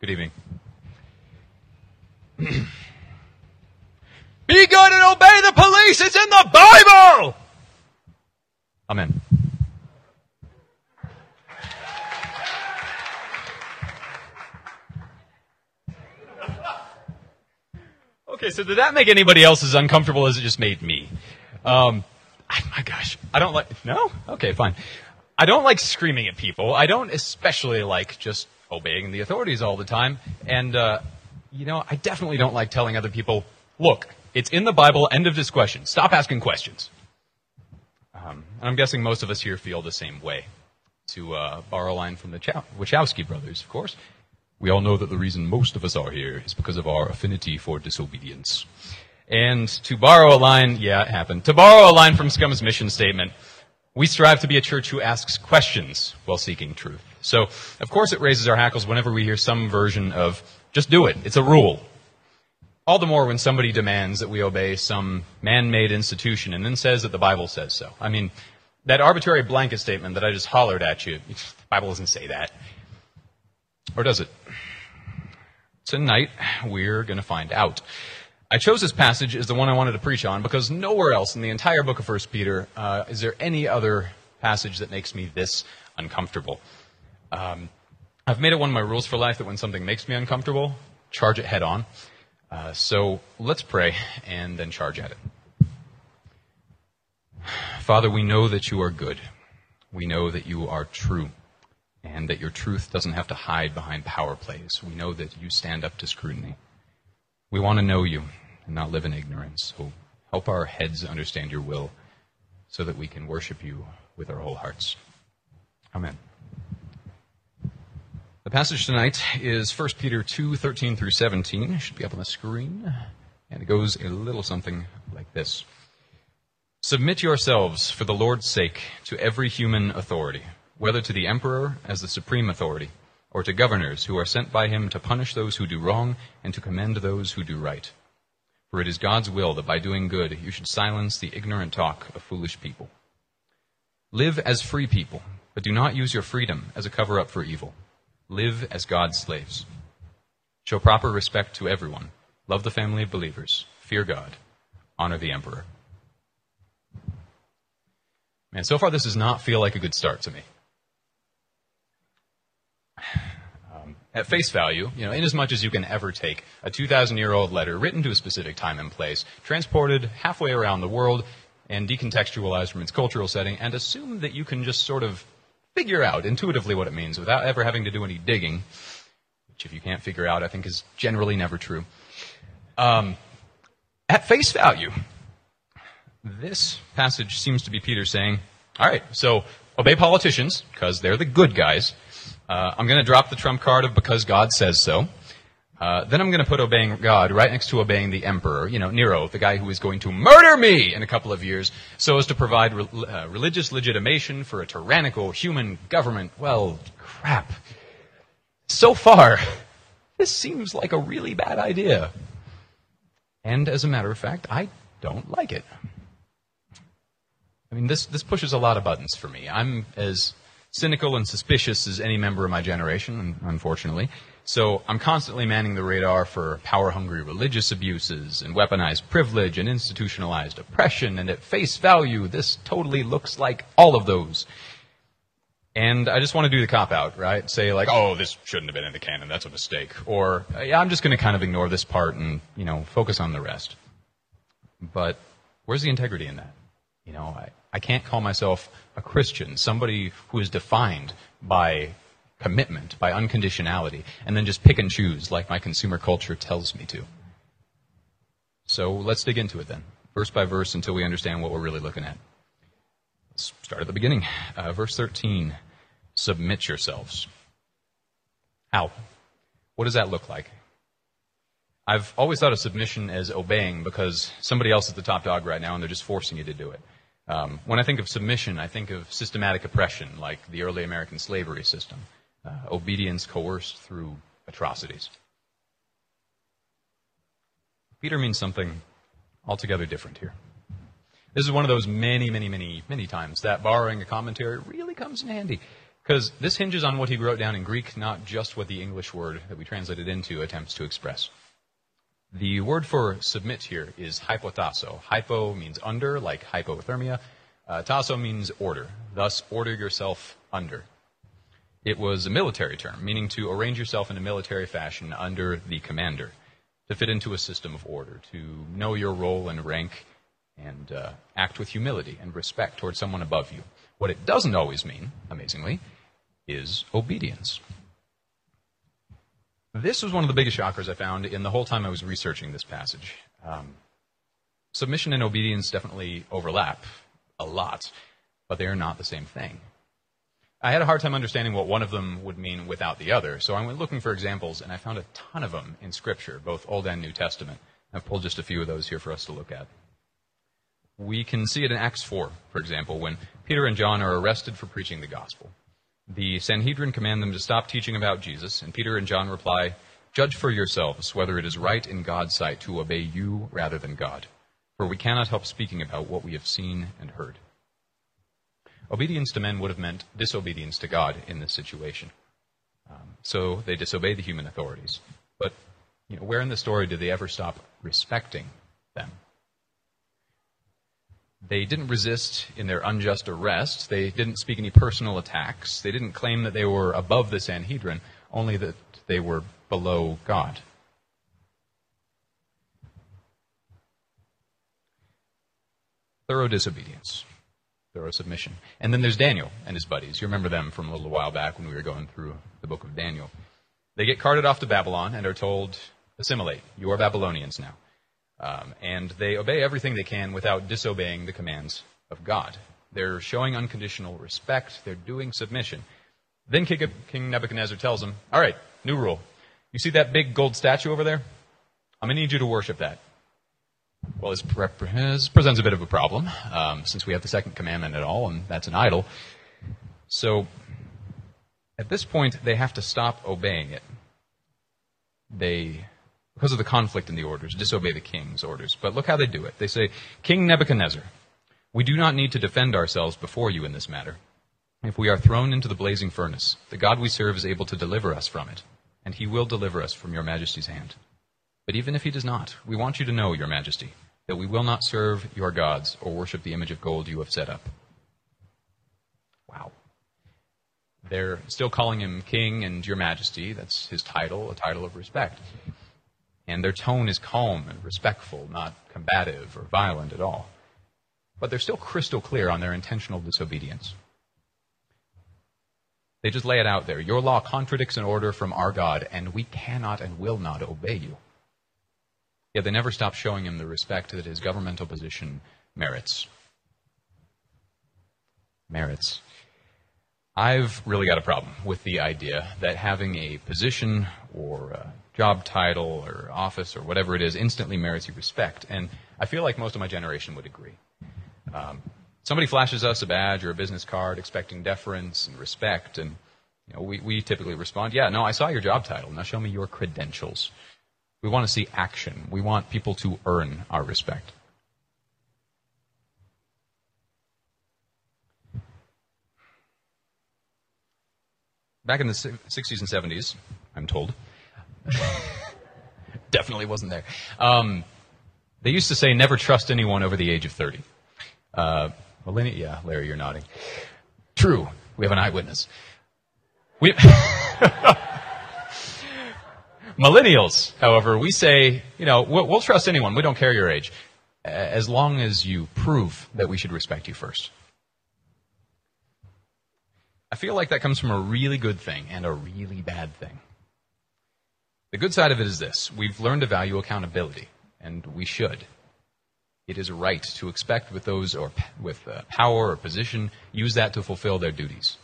Good evening. Be good and obey the police. It's in the Bible. Amen. Okay, so did that make anybody else as uncomfortable as it just made me? Um, I, my gosh, I don't like. No, okay, fine. I don't like screaming at people. I don't especially like just obeying the authorities all the time. And uh, you know, I definitely don't like telling other people, "Look, it's in the Bible. End of discussion. Stop asking questions." Um, and I'm guessing most of us here feel the same way. To uh, borrow a line from the Chow- Wachowski brothers, of course. We all know that the reason most of us are here is because of our affinity for disobedience. And to borrow a line, yeah, it happened. To borrow a line from Scum's mission statement, we strive to be a church who asks questions while seeking truth. So, of course, it raises our hackles whenever we hear some version of, just do it, it's a rule. All the more when somebody demands that we obey some man made institution and then says that the Bible says so. I mean, that arbitrary blanket statement that I just hollered at you, the Bible doesn't say that. Or does it? Tonight, we're going to find out. I chose this passage as the one I wanted to preach on because nowhere else in the entire book of 1 Peter uh, is there any other passage that makes me this uncomfortable. Um, I've made it one of my rules for life that when something makes me uncomfortable, charge it head on. Uh, so let's pray and then charge at it. Father, we know that you are good. We know that you are true and that your truth doesn't have to hide behind power plays. We know that you stand up to scrutiny. We want to know you and not live in ignorance. So help our heads understand your will so that we can worship you with our whole hearts. Amen. The passage tonight is 1 Peter 2 13 through 17. It should be up on the screen. And it goes a little something like this Submit yourselves, for the Lord's sake, to every human authority whether to the emperor as the supreme authority, or to governors who are sent by him to punish those who do wrong and to commend those who do right. For it is God's will that by doing good you should silence the ignorant talk of foolish people. Live as free people, but do not use your freedom as a cover up for evil. Live as God's slaves. Show proper respect to everyone. Love the family of believers. Fear God. Honor the emperor. Man, so far this does not feel like a good start to me. Um, at face value, you know, in as much as you can ever take a 2,000 year old letter written to a specific time and place, transported halfway around the world, and decontextualized from its cultural setting, and assume that you can just sort of figure out intuitively what it means without ever having to do any digging, which, if you can't figure out, I think is generally never true. Um, at face value, this passage seems to be Peter saying, all right, so obey politicians, because they're the good guys, uh, I'm going to drop the trump card of because God says so. Uh, then I'm going to put obeying God right next to obeying the emperor, you know, Nero, the guy who is going to murder me in a couple of years, so as to provide re- uh, religious legitimation for a tyrannical human government. Well, crap. So far, this seems like a really bad idea. And as a matter of fact, I don't like it. I mean, this, this pushes a lot of buttons for me. I'm as cynical and suspicious as any member of my generation, unfortunately. So I'm constantly manning the radar for power hungry religious abuses and weaponized privilege and institutionalized oppression. And at face value, this totally looks like all of those. And I just want to do the cop out, right? Say like, oh, this shouldn't have been in the canon. That's a mistake. Or, yeah, I'm just going to kind of ignore this part and, you know, focus on the rest. But where's the integrity in that? You know, I, I can't call myself a Christian, somebody who is defined by commitment, by unconditionality, and then just pick and choose like my consumer culture tells me to. So let's dig into it then, verse by verse, until we understand what we're really looking at. Let's start at the beginning. Uh, verse 13 Submit yourselves. How? What does that look like? I've always thought of submission as obeying because somebody else is the top dog right now and they're just forcing you to do it. Um, when I think of submission, I think of systematic oppression, like the early American slavery system, uh, obedience coerced through atrocities. Peter means something altogether different here. This is one of those many, many, many, many times that borrowing a commentary really comes in handy. Because this hinges on what he wrote down in Greek, not just what the English word that we translated into attempts to express. The word for submit here is hypotasso. Hypo means under, like hypothermia. Uh, tasso means order. Thus, order yourself under. It was a military term, meaning to arrange yourself in a military fashion under the commander, to fit into a system of order, to know your role and rank, and uh, act with humility and respect towards someone above you. What it doesn't always mean, amazingly, is obedience. This was one of the biggest shockers I found in the whole time I was researching this passage. Um, submission and obedience definitely overlap a lot, but they are not the same thing. I had a hard time understanding what one of them would mean without the other, so I went looking for examples, and I found a ton of them in Scripture, both Old and New Testament. I've pulled just a few of those here for us to look at. We can see it in Acts 4, for example, when Peter and John are arrested for preaching the gospel. The Sanhedrin command them to stop teaching about Jesus, and Peter and John reply, Judge for yourselves whether it is right in God's sight to obey you rather than God, for we cannot help speaking about what we have seen and heard. Obedience to men would have meant disobedience to God in this situation. Um, so they disobey the human authorities. But you know, where in the story do they ever stop respecting them? They didn't resist in their unjust arrest. They didn't speak any personal attacks. They didn't claim that they were above the Sanhedrin, only that they were below God. Thorough disobedience, thorough submission. And then there's Daniel and his buddies. You remember them from a little while back when we were going through the book of Daniel. They get carted off to Babylon and are told, assimilate. You are Babylonians now. Um, and they obey everything they can without disobeying the commands of God. They're showing unconditional respect. They're doing submission. Then King Nebuchadnezzar tells them, All right, new rule. You see that big gold statue over there? I'm going to need you to worship that. Well, this, presents a bit of a problem, um, since we have the second commandment at all, and that's an idol. So, at this point, they have to stop obeying it. They because of the conflict in the orders, disobey the king's orders. But look how they do it. They say, King Nebuchadnezzar, we do not need to defend ourselves before you in this matter. If we are thrown into the blazing furnace, the God we serve is able to deliver us from it, and he will deliver us from your majesty's hand. But even if he does not, we want you to know, your majesty, that we will not serve your gods or worship the image of gold you have set up. Wow. They're still calling him king and your majesty. That's his title, a title of respect and their tone is calm and respectful, not combative or violent at all. But they're still crystal clear on their intentional disobedience. They just lay it out there. Your law contradicts an order from our God, and we cannot and will not obey you. Yet they never stop showing him the respect that his governmental position merits. Merits. I've really got a problem with the idea that having a position or a job title or office or whatever it is instantly merits you respect. And I feel like most of my generation would agree. Um, somebody flashes us a badge or a business card expecting deference and respect, and you know, we, we typically respond, Yeah, no, I saw your job title. Now show me your credentials. We want to see action. We want people to earn our respect. Back in the 60s and 70s, I'm told, definitely wasn't there. Um, they used to say, never trust anyone over the age of 30. Uh, yeah, Larry, you're nodding. True. We have an eyewitness. We, Millennials, however, we say, you know, we'll, we'll trust anyone. We don't care your age, as long as you prove that we should respect you first. I feel like that comes from a really good thing and a really bad thing. The good side of it is this we've learned to value accountability, and we should. It is right to expect with those or with uh, power or position, use that to fulfill their duties.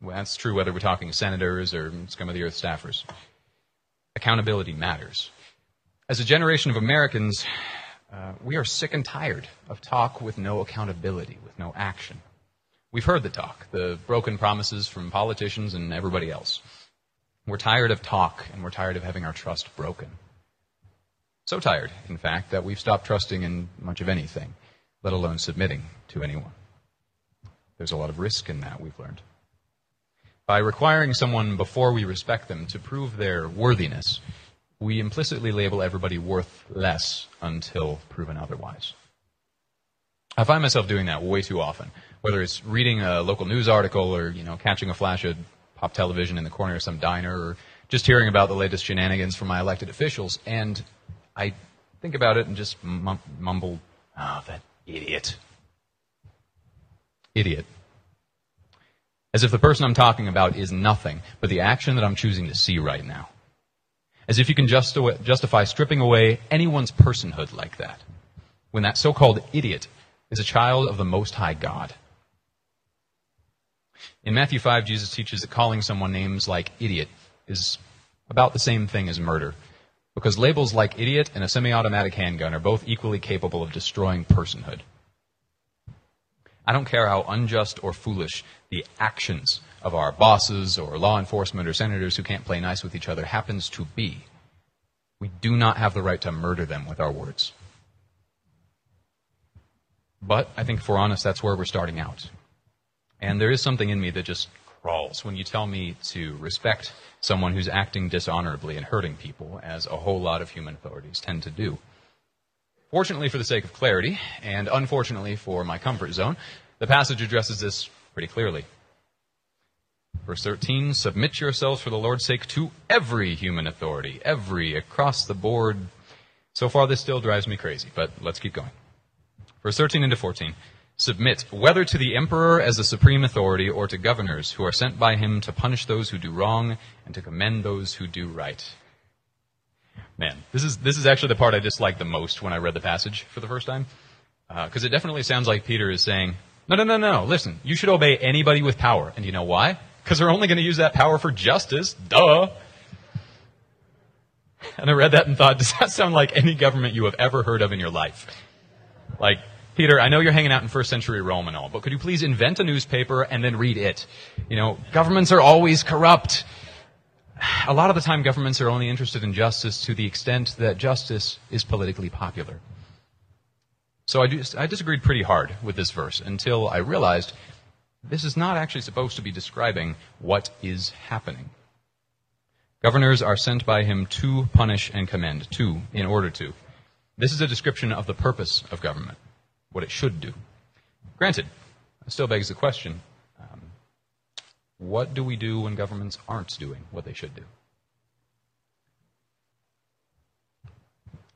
Well, that's true whether we're talking senators or scum of the earth staffers. Accountability matters. As a generation of Americans, uh, we are sick and tired of talk with no accountability, with no action. We've heard the talk, the broken promises from politicians and everybody else. We're tired of talk, and we're tired of having our trust broken. So tired, in fact, that we've stopped trusting in much of anything, let alone submitting to anyone. There's a lot of risk in that, we've learned. By requiring someone before we respect them to prove their worthiness, we implicitly label everybody worth less until proven otherwise. I find myself doing that way too often, whether it's reading a local news article or, you know, catching a flash of pop television in the corner of some diner or just hearing about the latest shenanigans from my elected officials. And I think about it and just mumble, oh, that idiot. Idiot. As if the person I'm talking about is nothing but the action that I'm choosing to see right now. As if you can justi- justify stripping away anyone's personhood like that, when that so called idiot is a child of the Most High God. In Matthew 5, Jesus teaches that calling someone names like idiot is about the same thing as murder, because labels like idiot and a semi automatic handgun are both equally capable of destroying personhood. I don't care how unjust or foolish the actions of our bosses or law enforcement or senators who can't play nice with each other happens to be. We do not have the right to murder them with our words. But I think if we're honest, that's where we're starting out. And there is something in me that just crawls when you tell me to respect someone who's acting dishonorably and hurting people, as a whole lot of human authorities tend to do. Fortunately, for the sake of clarity, and unfortunately for my comfort zone, the passage addresses this pretty clearly. Verse 13, submit yourselves for the Lord's sake to every human authority, every, across the board. So far, this still drives me crazy, but let's keep going. Verse 13 into 14. Submit, whether to the emperor as the supreme authority or to governors who are sent by him to punish those who do wrong and to commend those who do right. Man, this is, this is actually the part I disliked the most when I read the passage for the first time. Because uh, it definitely sounds like Peter is saying, no, no, no, no, listen, you should obey anybody with power. And you know why? Because they're only going to use that power for justice. Duh. And I read that and thought, does that sound like any government you have ever heard of in your life? Like, Peter, I know you're hanging out in first century Rome and all, but could you please invent a newspaper and then read it? You know, governments are always corrupt. A lot of the time, governments are only interested in justice to the extent that justice is politically popular. So I, I disagreed pretty hard with this verse until I realized this is not actually supposed to be describing what is happening. Governors are sent by him to punish and commend, to, in order to. This is a description of the purpose of government what it should do. Granted, it still begs the question what do we do when governments aren't doing what they should do?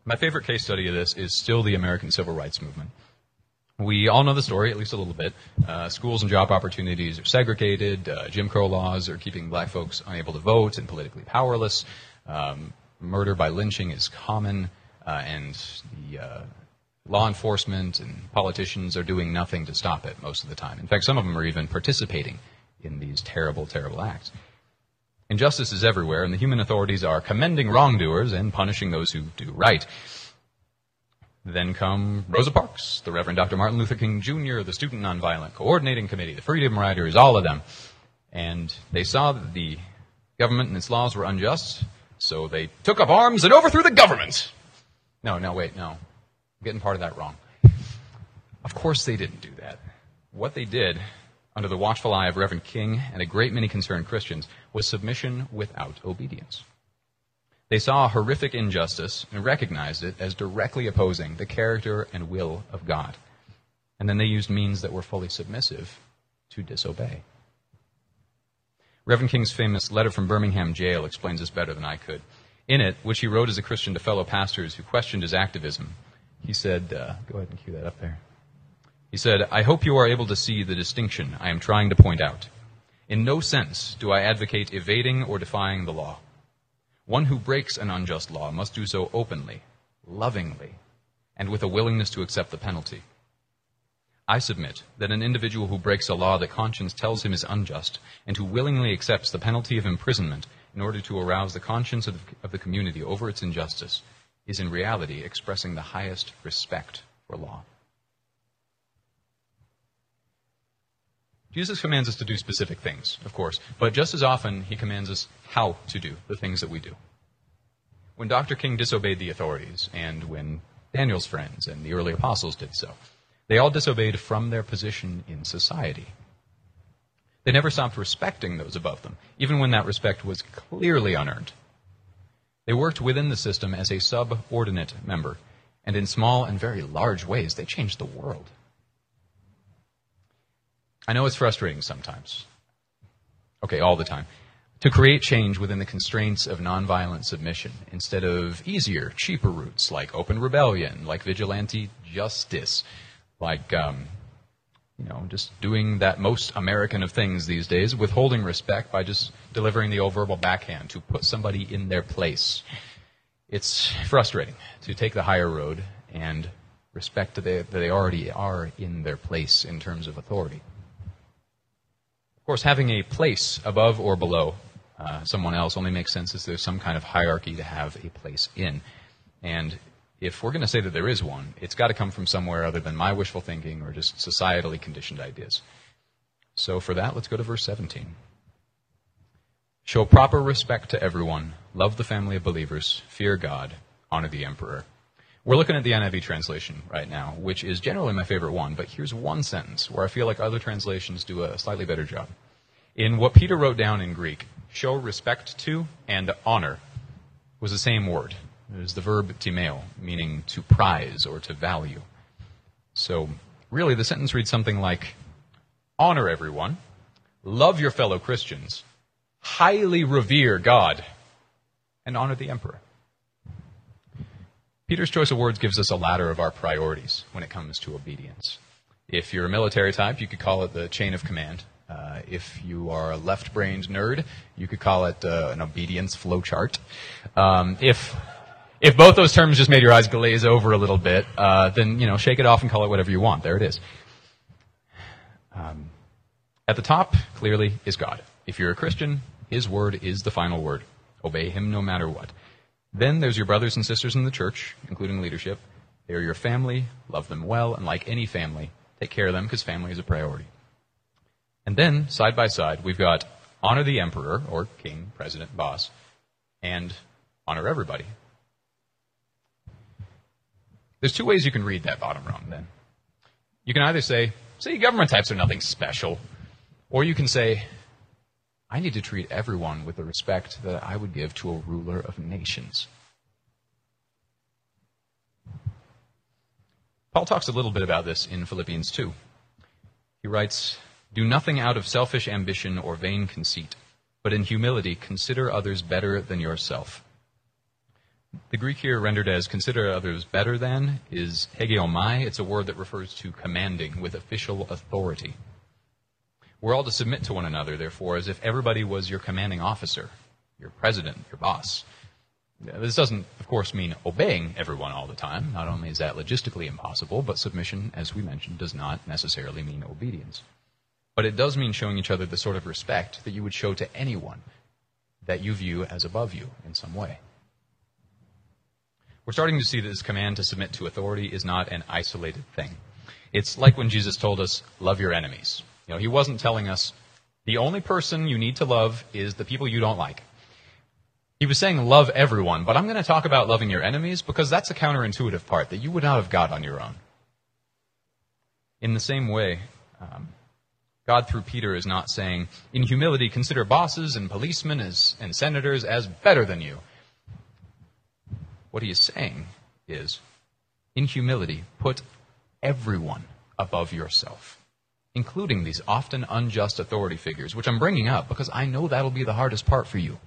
My favorite case study of this is still the American Civil Rights Movement. We all know the story, at least a little bit. Uh, schools and job opportunities are segregated. Uh, Jim Crow laws are keeping black folks unable to vote and politically powerless. Um, murder by lynching is common, uh, and the uh, law enforcement and politicians are doing nothing to stop it most of the time. In fact, some of them are even participating in these terrible, terrible acts. Injustice is everywhere, and the human authorities are commending wrongdoers and punishing those who do right. Then come Rosa Parks, the Reverend Dr. Martin Luther King Jr., the Student Nonviolent Coordinating Committee, the Freedom Riders, all of them. And they saw that the government and its laws were unjust, so they took up arms and overthrew the government. No, no, wait, no. I'm getting part of that wrong. Of course they didn't do that. What they did, under the watchful eye of Reverend King and a great many concerned Christians, was submission without obedience. They saw a horrific injustice and recognized it as directly opposing the character and will of God. And then they used means that were fully submissive to disobey. Reverend King's famous letter from Birmingham jail explains this better than I could. In it, which he wrote as a Christian to fellow pastors who questioned his activism, he said, uh, go ahead and cue that up there. He said, I hope you are able to see the distinction I am trying to point out. In no sense do I advocate evading or defying the law. One who breaks an unjust law must do so openly, lovingly, and with a willingness to accept the penalty. I submit that an individual who breaks a law that conscience tells him is unjust and who willingly accepts the penalty of imprisonment in order to arouse the conscience of the community over its injustice is in reality expressing the highest respect for law. Jesus commands us to do specific things, of course, but just as often he commands us how to do the things that we do. When Dr. King disobeyed the authorities, and when Daniel's friends and the early apostles did so, they all disobeyed from their position in society. They never stopped respecting those above them, even when that respect was clearly unearned. They worked within the system as a subordinate member, and in small and very large ways, they changed the world. I know it's frustrating sometimes. Okay, all the time. To create change within the constraints of nonviolent submission instead of easier, cheaper routes like open rebellion, like vigilante justice, like um, you know, just doing that most American of things these days, withholding respect by just delivering the old verbal backhand to put somebody in their place. It's frustrating to take the higher road and respect that they, that they already are in their place in terms of authority. Of course, having a place above or below uh, someone else only makes sense if there's some kind of hierarchy to have a place in. And if we're going to say that there is one, it's got to come from somewhere other than my wishful thinking or just societally conditioned ideas. So for that, let's go to verse 17. Show proper respect to everyone, love the family of believers, fear God, honor the emperor. We're looking at the NIV translation right now, which is generally my favorite one, but here's one sentence where I feel like other translations do a slightly better job. In what Peter wrote down in Greek, show respect to and honor was the same word. There's the verb timeo, meaning to prize or to value. So, really, the sentence reads something like Honor everyone, love your fellow Christians, highly revere God, and honor the emperor. Peter's choice of words gives us a ladder of our priorities when it comes to obedience. If you're a military type, you could call it the chain of command. Uh, if you are a left-brained nerd, you could call it uh, an obedience flowchart. Um, if if both those terms just made your eyes glaze over a little bit, uh, then you know, shake it off and call it whatever you want. There it is. Um, at the top, clearly, is God. If you're a Christian, His word is the final word. Obey Him no matter what. Then there's your brothers and sisters in the church, including leadership. They are your family. Love them well, and like any family, take care of them because family is a priority. And then, side by side, we've got honor the emperor, or king, president, boss, and honor everybody, there's two ways you can read that bottom rung then. You can either say, see, government types are nothing special, or you can say, I need to treat everyone with the respect that I would give to a ruler of nations. Paul talks a little bit about this in Philippians 2. He writes, Do nothing out of selfish ambition or vain conceit, but in humility consider others better than yourself. The Greek here rendered as consider others better than is hegeomai. It's a word that refers to commanding with official authority. We're all to submit to one another, therefore, as if everybody was your commanding officer, your president, your boss. This doesn't, of course, mean obeying everyone all the time. Not only is that logistically impossible, but submission, as we mentioned, does not necessarily mean obedience. But it does mean showing each other the sort of respect that you would show to anyone that you view as above you in some way. We're starting to see that this command to submit to authority is not an isolated thing. It's like when Jesus told us, love your enemies. Know, he wasn't telling us, the only person you need to love is the people you don't like. He was saying love everyone, but I'm going to talk about loving your enemies because that's a counterintuitive part that you would not have got on your own. In the same way, um, God through Peter is not saying, in humility, consider bosses and policemen as, and senators as better than you. What he is saying is, in humility, put everyone above yourself, including these often unjust authority figures, which I'm bringing up because I know that'll be the hardest part for you.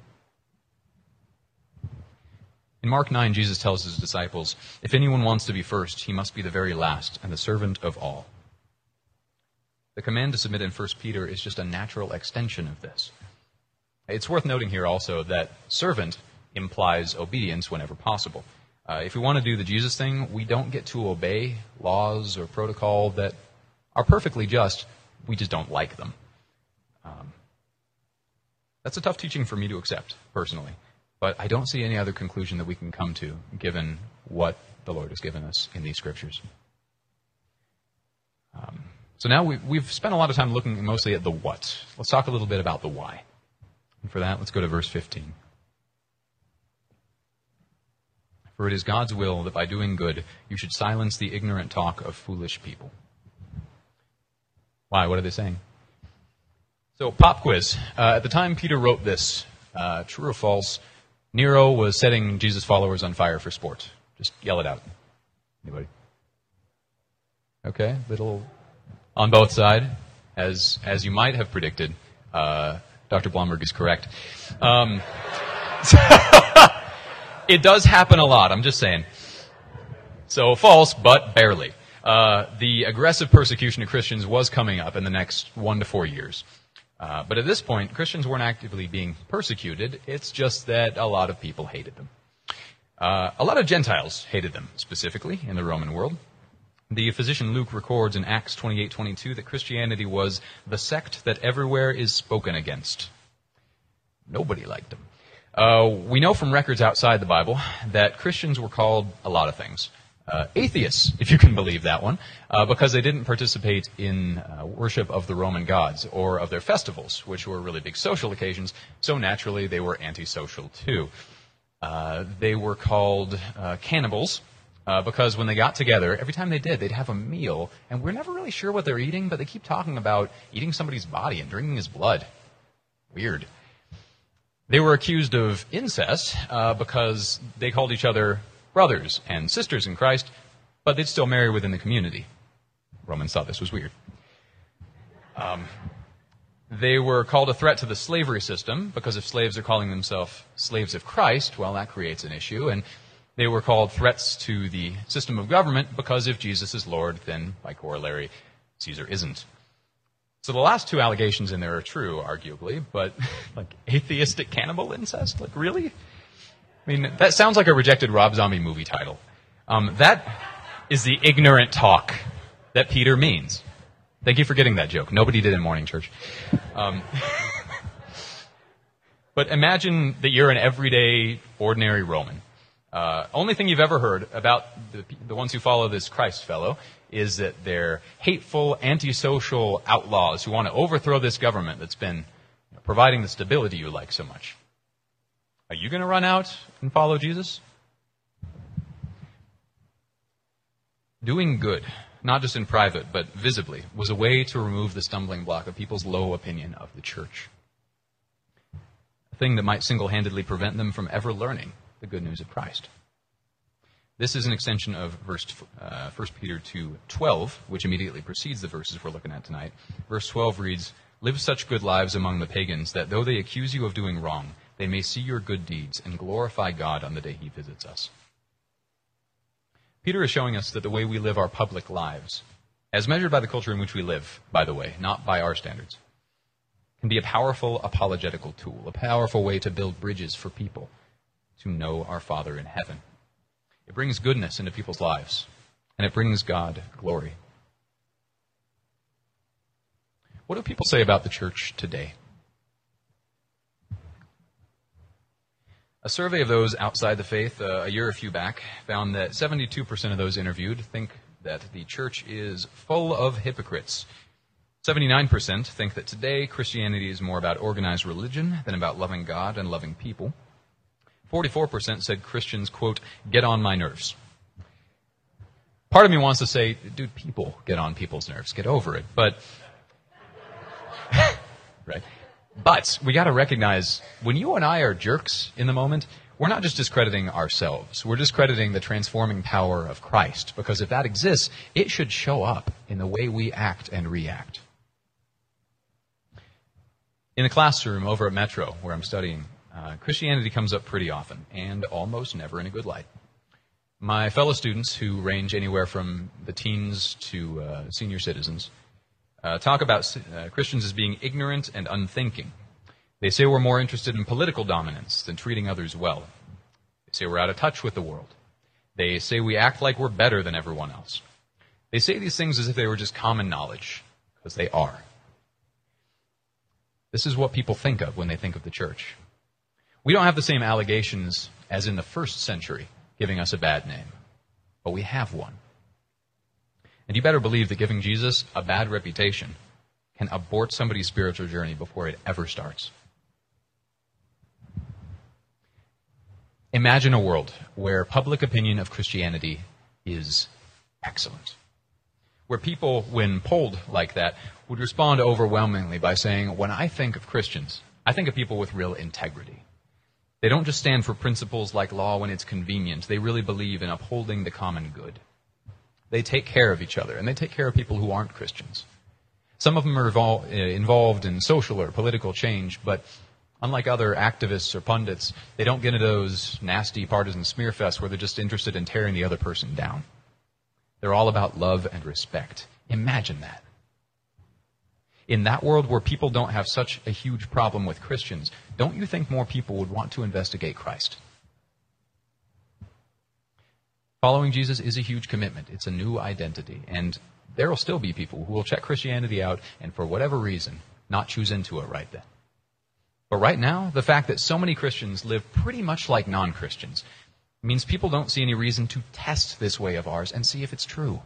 In Mark 9, Jesus tells his disciples, If anyone wants to be first, he must be the very last and the servant of all. The command to submit in 1 Peter is just a natural extension of this. It's worth noting here also that servant implies obedience whenever possible. Uh, if we want to do the Jesus thing, we don't get to obey laws or protocol that are perfectly just. We just don't like them. Um, that's a tough teaching for me to accept, personally. But I don't see any other conclusion that we can come to given what the Lord has given us in these scriptures. Um, so now we, we've spent a lot of time looking mostly at the what. Let's talk a little bit about the why. And for that, let's go to verse 15. For it is God's will that by doing good you should silence the ignorant talk of foolish people. Why? What are they saying? So, pop quiz. Uh, at the time Peter wrote this, uh, true or false, Nero was setting Jesus' followers on fire for sport. Just yell it out. Anybody? Okay, little on both sides, as as you might have predicted. Uh, Dr. Blomberg is correct. Um, it does happen a lot. I'm just saying. So false, but barely. Uh, the aggressive persecution of Christians was coming up in the next one to four years. Uh, but at this point, Christians weren't actively being persecuted. It's just that a lot of people hated them. Uh, a lot of Gentiles hated them, specifically in the Roman world. The physician Luke records in Acts 28:22 that Christianity was the sect that everywhere is spoken against. Nobody liked them. Uh, we know from records outside the Bible that Christians were called a lot of things uh, atheists, if you can believe that one, uh, because they didn't participate in uh, worship of the Roman gods or of their festivals, which were really big social occasions. So naturally, they were antisocial too. Uh, they were called uh, cannibals. Uh, because when they got together, every time they did, they'd have a meal, and we're never really sure what they're eating, but they keep talking about eating somebody's body and drinking his blood. Weird. They were accused of incest because they called each other brothers and sisters in Christ, but they'd still marry within the community. Romans thought this was weird. Um, they were called a threat to the slavery system because if slaves are calling themselves slaves of Christ, well, that creates an issue. And they were called threats to the system of government because if Jesus is Lord, then by corollary, Caesar isn't. So the last two allegations in there are true, arguably, but like atheistic cannibal incest? Like, really? I mean, that sounds like a rejected Rob Zombie movie title. Um, that is the ignorant talk that Peter means. Thank you for getting that joke. Nobody did in morning church. Um, but imagine that you're an everyday, ordinary Roman. Uh, only thing you've ever heard about the, the ones who follow this Christ fellow is that they're hateful, antisocial outlaws who want to overthrow this government that's been providing the stability you like so much. Are you going to run out and follow Jesus? Doing good, not just in private, but visibly, was a way to remove the stumbling block of people's low opinion of the church. A thing that might single handedly prevent them from ever learning the good news of Christ. This is an extension of verse, uh, 1 Peter 2 12, which immediately precedes the verses we're looking at tonight. Verse 12 reads, Live such good lives among the pagans that though they accuse you of doing wrong, they may see your good deeds and glorify God on the day he visits us. Peter is showing us that the way we live our public lives, as measured by the culture in which we live, by the way, not by our standards, can be a powerful apologetical tool, a powerful way to build bridges for people to know our Father in heaven. It brings goodness into people's lives, and it brings God glory. What do people say about the church today? A survey of those outside the faith uh, a year or few back found that 72% of those interviewed think that the church is full of hypocrites. 79% think that today Christianity is more about organized religion than about loving God and loving people. 44% said Christians, quote, get on my nerves. Part of me wants to say, dude, people get on people's nerves. Get over it. But, right. But we got to recognize when you and I are jerks in the moment, we're not just discrediting ourselves. We're discrediting the transforming power of Christ. Because if that exists, it should show up in the way we act and react. In the classroom over at Metro, where I'm studying, uh, Christianity comes up pretty often, and almost never in a good light. My fellow students, who range anywhere from the teens to uh, senior citizens, uh, talk about uh, Christians as being ignorant and unthinking. They say we're more interested in political dominance than treating others well. They say we're out of touch with the world. They say we act like we're better than everyone else. They say these things as if they were just common knowledge, because they are. This is what people think of when they think of the church. We don't have the same allegations as in the first century giving us a bad name, but we have one. And you better believe that giving Jesus a bad reputation can abort somebody's spiritual journey before it ever starts. Imagine a world where public opinion of Christianity is excellent. where people, when polled like that, would respond overwhelmingly by saying, When I think of Christians, I think of people with real integrity. They don't just stand for principles like law when it's convenient. They really believe in upholding the common good. They take care of each other, and they take care of people who aren't Christians. Some of them are uh, involved in social or political change, but unlike other activists or pundits, they don't get into those nasty partisan smear fests where they're just interested in tearing the other person down. They're all about love and respect. Imagine that. In that world where people don't have such a huge problem with Christians, don't you think more people would want to investigate Christ? Following Jesus is a huge commitment. It's a new identity. And there will still be people who will check Christianity out and for whatever reason not choose into it right then. But right now, the fact that so many Christians live pretty much like non Christians means people don't see any reason to test this way of ours and see if it's true.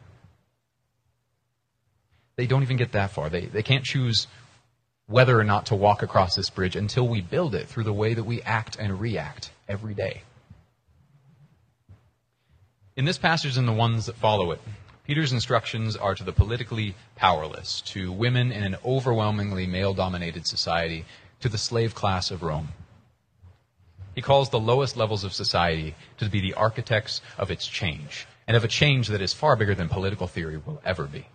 They don't even get that far. They, they can't choose whether or not to walk across this bridge until we build it through the way that we act and react every day. In this passage and the ones that follow it, Peter's instructions are to the politically powerless, to women in an overwhelmingly male dominated society, to the slave class of Rome. He calls the lowest levels of society to be the architects of its change, and of a change that is far bigger than political theory will ever be.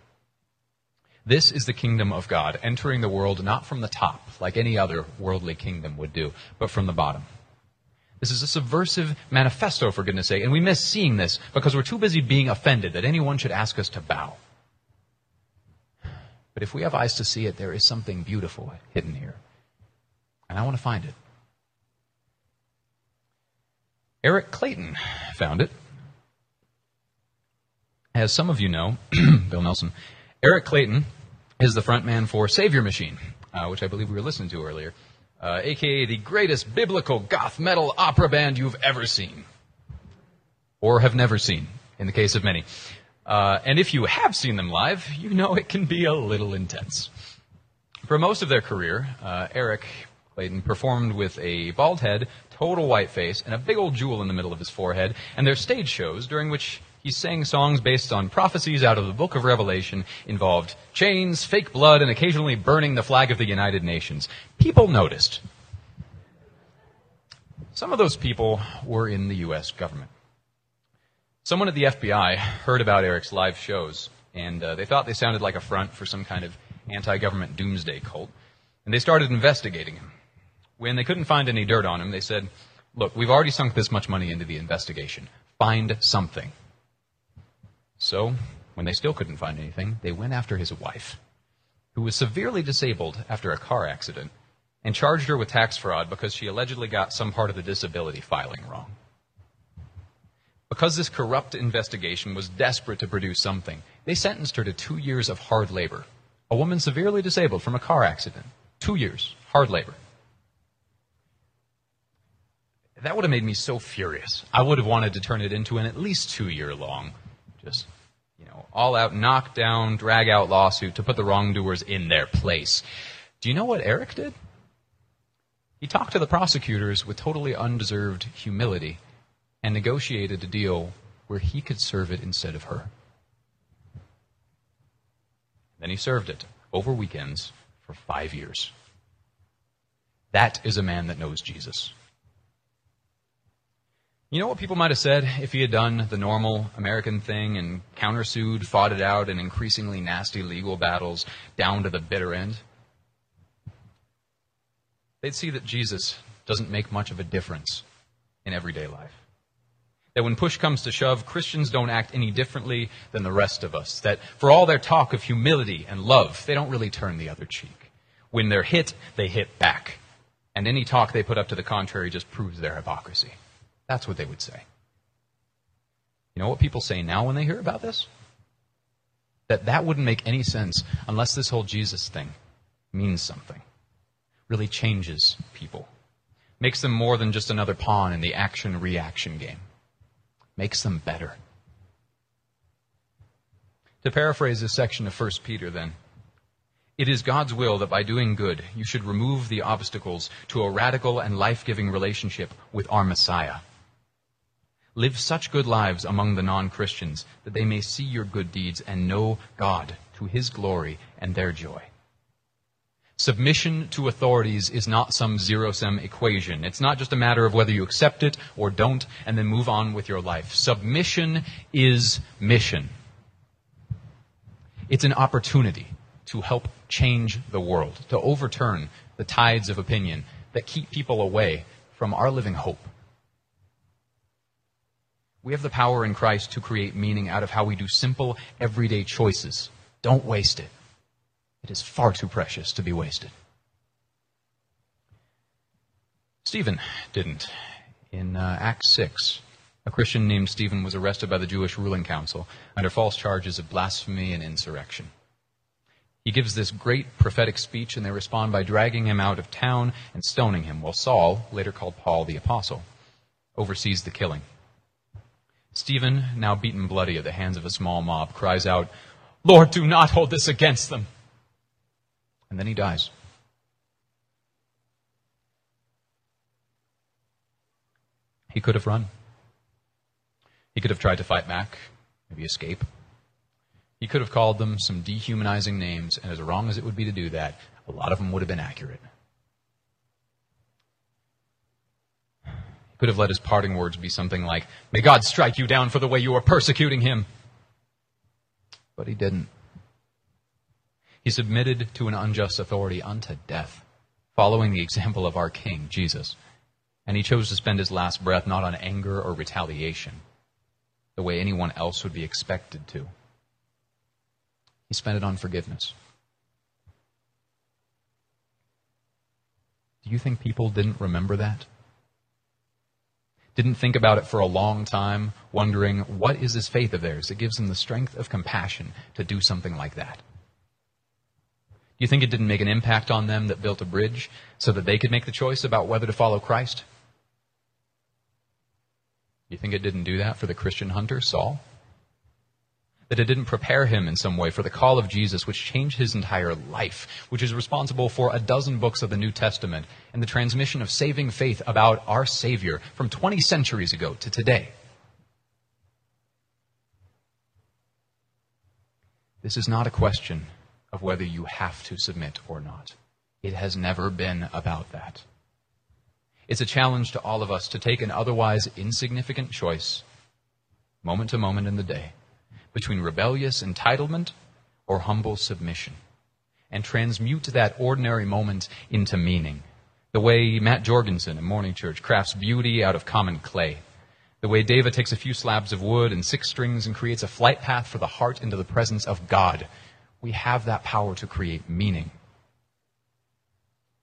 This is the kingdom of God, entering the world not from the top, like any other worldly kingdom would do, but from the bottom. This is a subversive manifesto, for goodness sake, and we miss seeing this because we're too busy being offended that anyone should ask us to bow. But if we have eyes to see it, there is something beautiful hidden here. And I want to find it. Eric Clayton found it. As some of you know, Bill Nelson, Eric Clayton is the frontman for Saviour Machine, uh, which I believe we were listening to earlier, uh, aka the greatest biblical goth metal opera band you've ever seen. Or have never seen, in the case of many. Uh, and if you have seen them live, you know it can be a little intense. For most of their career, uh, Eric Clayton performed with a bald head, total white face, and a big old jewel in the middle of his forehead, and their stage shows, during which he sang songs based on prophecies out of the book of Revelation, involved chains, fake blood, and occasionally burning the flag of the United Nations. People noticed. Some of those people were in the U.S. government. Someone at the FBI heard about Eric's live shows, and uh, they thought they sounded like a front for some kind of anti government doomsday cult, and they started investigating him. When they couldn't find any dirt on him, they said, Look, we've already sunk this much money into the investigation. Find something. So, when they still couldn't find anything, they went after his wife, who was severely disabled after a car accident, and charged her with tax fraud because she allegedly got some part of the disability filing wrong. Because this corrupt investigation was desperate to produce something, they sentenced her to two years of hard labor. A woman severely disabled from a car accident. Two years, hard labor that would have made me so furious. I would have wanted to turn it into an at least two year long, just, you know, all out knock down, drag out lawsuit to put the wrongdoers in their place. Do you know what Eric did? He talked to the prosecutors with totally undeserved humility and negotiated a deal where he could serve it instead of her. Then he served it over weekends for five years. That is a man that knows Jesus. You know what people might have said if he had done the normal American thing and countersued, fought it out in increasingly nasty legal battles down to the bitter end? They'd see that Jesus doesn't make much of a difference in everyday life. That when push comes to shove, Christians don't act any differently than the rest of us. That for all their talk of humility and love, they don't really turn the other cheek. When they're hit, they hit back. And any talk they put up to the contrary just proves their hypocrisy. That's what they would say. You know what people say now when they hear about this? That that wouldn't make any sense unless this whole Jesus thing means something. Really changes people. Makes them more than just another pawn in the action reaction game. Makes them better. To paraphrase this section of 1 Peter, then, it is God's will that by doing good, you should remove the obstacles to a radical and life giving relationship with our Messiah Live such good lives among the non Christians that they may see your good deeds and know God to his glory and their joy. Submission to authorities is not some zero sum equation. It's not just a matter of whether you accept it or don't and then move on with your life. Submission is mission. It's an opportunity to help change the world, to overturn the tides of opinion that keep people away from our living hope. We have the power in Christ to create meaning out of how we do simple, everyday choices. Don't waste it. It is far too precious to be wasted. Stephen didn't. In uh, Acts 6, a Christian named Stephen was arrested by the Jewish ruling council under false charges of blasphemy and insurrection. He gives this great prophetic speech, and they respond by dragging him out of town and stoning him, while Saul, later called Paul the Apostle, oversees the killing. Stephen, now beaten bloody at the hands of a small mob, cries out, Lord, do not hold this against them. And then he dies. He could have run. He could have tried to fight back, maybe escape. He could have called them some dehumanizing names, and as wrong as it would be to do that, a lot of them would have been accurate. He could have let his parting words be something like, May God strike you down for the way you are persecuting him. But he didn't. He submitted to an unjust authority unto death, following the example of our King, Jesus. And he chose to spend his last breath not on anger or retaliation, the way anyone else would be expected to. He spent it on forgiveness. Do you think people didn't remember that? Didn't think about it for a long time, wondering, what is this faith of theirs that gives them the strength of compassion to do something like that? Do you think it didn't make an impact on them that built a bridge so that they could make the choice about whether to follow Christ? You think it didn't do that for the Christian hunter, Saul? That it didn't prepare him in some way for the call of Jesus, which changed his entire life, which is responsible for a dozen books of the New Testament and the transmission of saving faith about our Savior from 20 centuries ago to today. This is not a question of whether you have to submit or not. It has never been about that. It's a challenge to all of us to take an otherwise insignificant choice, moment to moment in the day, between rebellious entitlement or humble submission and transmute that ordinary moment into meaning. The way Matt Jorgensen in Morning Church crafts beauty out of common clay. The way David takes a few slabs of wood and six strings and creates a flight path for the heart into the presence of God. We have that power to create meaning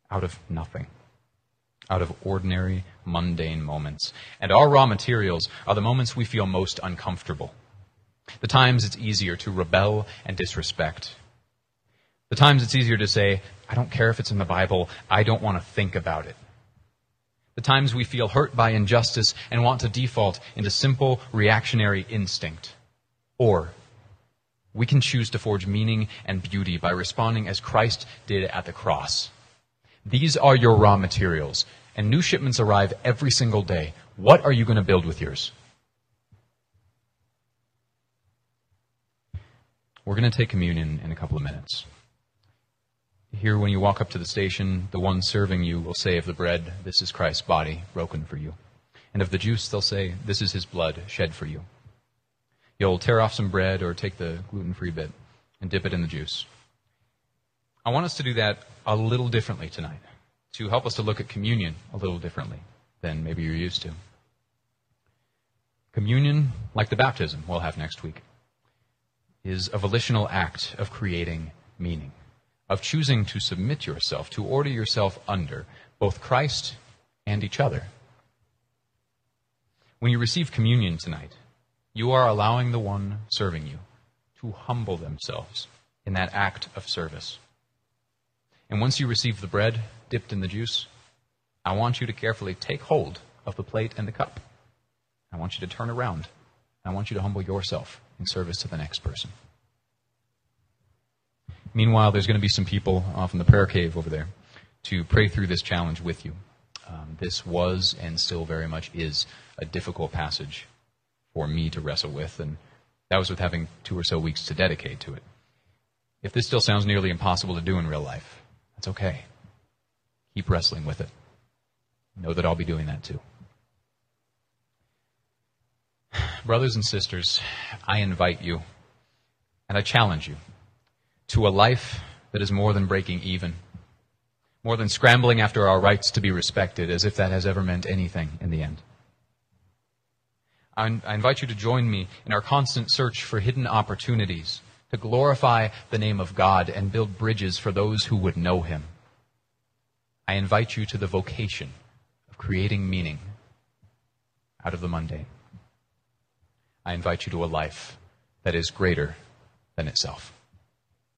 out of nothing, out of ordinary, mundane moments. And our raw materials are the moments we feel most uncomfortable the times it's easier to rebel and disrespect. The times it's easier to say, I don't care if it's in the Bible, I don't want to think about it. The times we feel hurt by injustice and want to default into simple reactionary instinct. Or we can choose to forge meaning and beauty by responding as Christ did at the cross. These are your raw materials, and new shipments arrive every single day. What are you going to build with yours? We're going to take communion in a couple of minutes. Here, when you walk up to the station, the one serving you will say of the bread, This is Christ's body, broken for you. And of the juice, they'll say, This is his blood, shed for you. You'll tear off some bread or take the gluten free bit and dip it in the juice. I want us to do that a little differently tonight, to help us to look at communion a little differently than maybe you're used to. Communion, like the baptism we'll have next week, is a volitional act of creating meaning, of choosing to submit yourself, to order yourself under both Christ and each other. When you receive communion tonight, you are allowing the one serving you to humble themselves in that act of service. And once you receive the bread dipped in the juice, I want you to carefully take hold of the plate and the cup. I want you to turn around. I want you to humble yourself in service to the next person. Meanwhile, there's going to be some people off in the prayer cave over there to pray through this challenge with you. Um, this was and still very much is a difficult passage for me to wrestle with, and that was with having two or so weeks to dedicate to it. If this still sounds nearly impossible to do in real life, that's okay. Keep wrestling with it. Know that I'll be doing that too. Brothers and sisters, I invite you and I challenge you to a life that is more than breaking even, more than scrambling after our rights to be respected, as if that has ever meant anything in the end. I invite you to join me in our constant search for hidden opportunities to glorify the name of God and build bridges for those who would know Him. I invite you to the vocation of creating meaning out of the mundane. I invite you to a life that is greater than itself.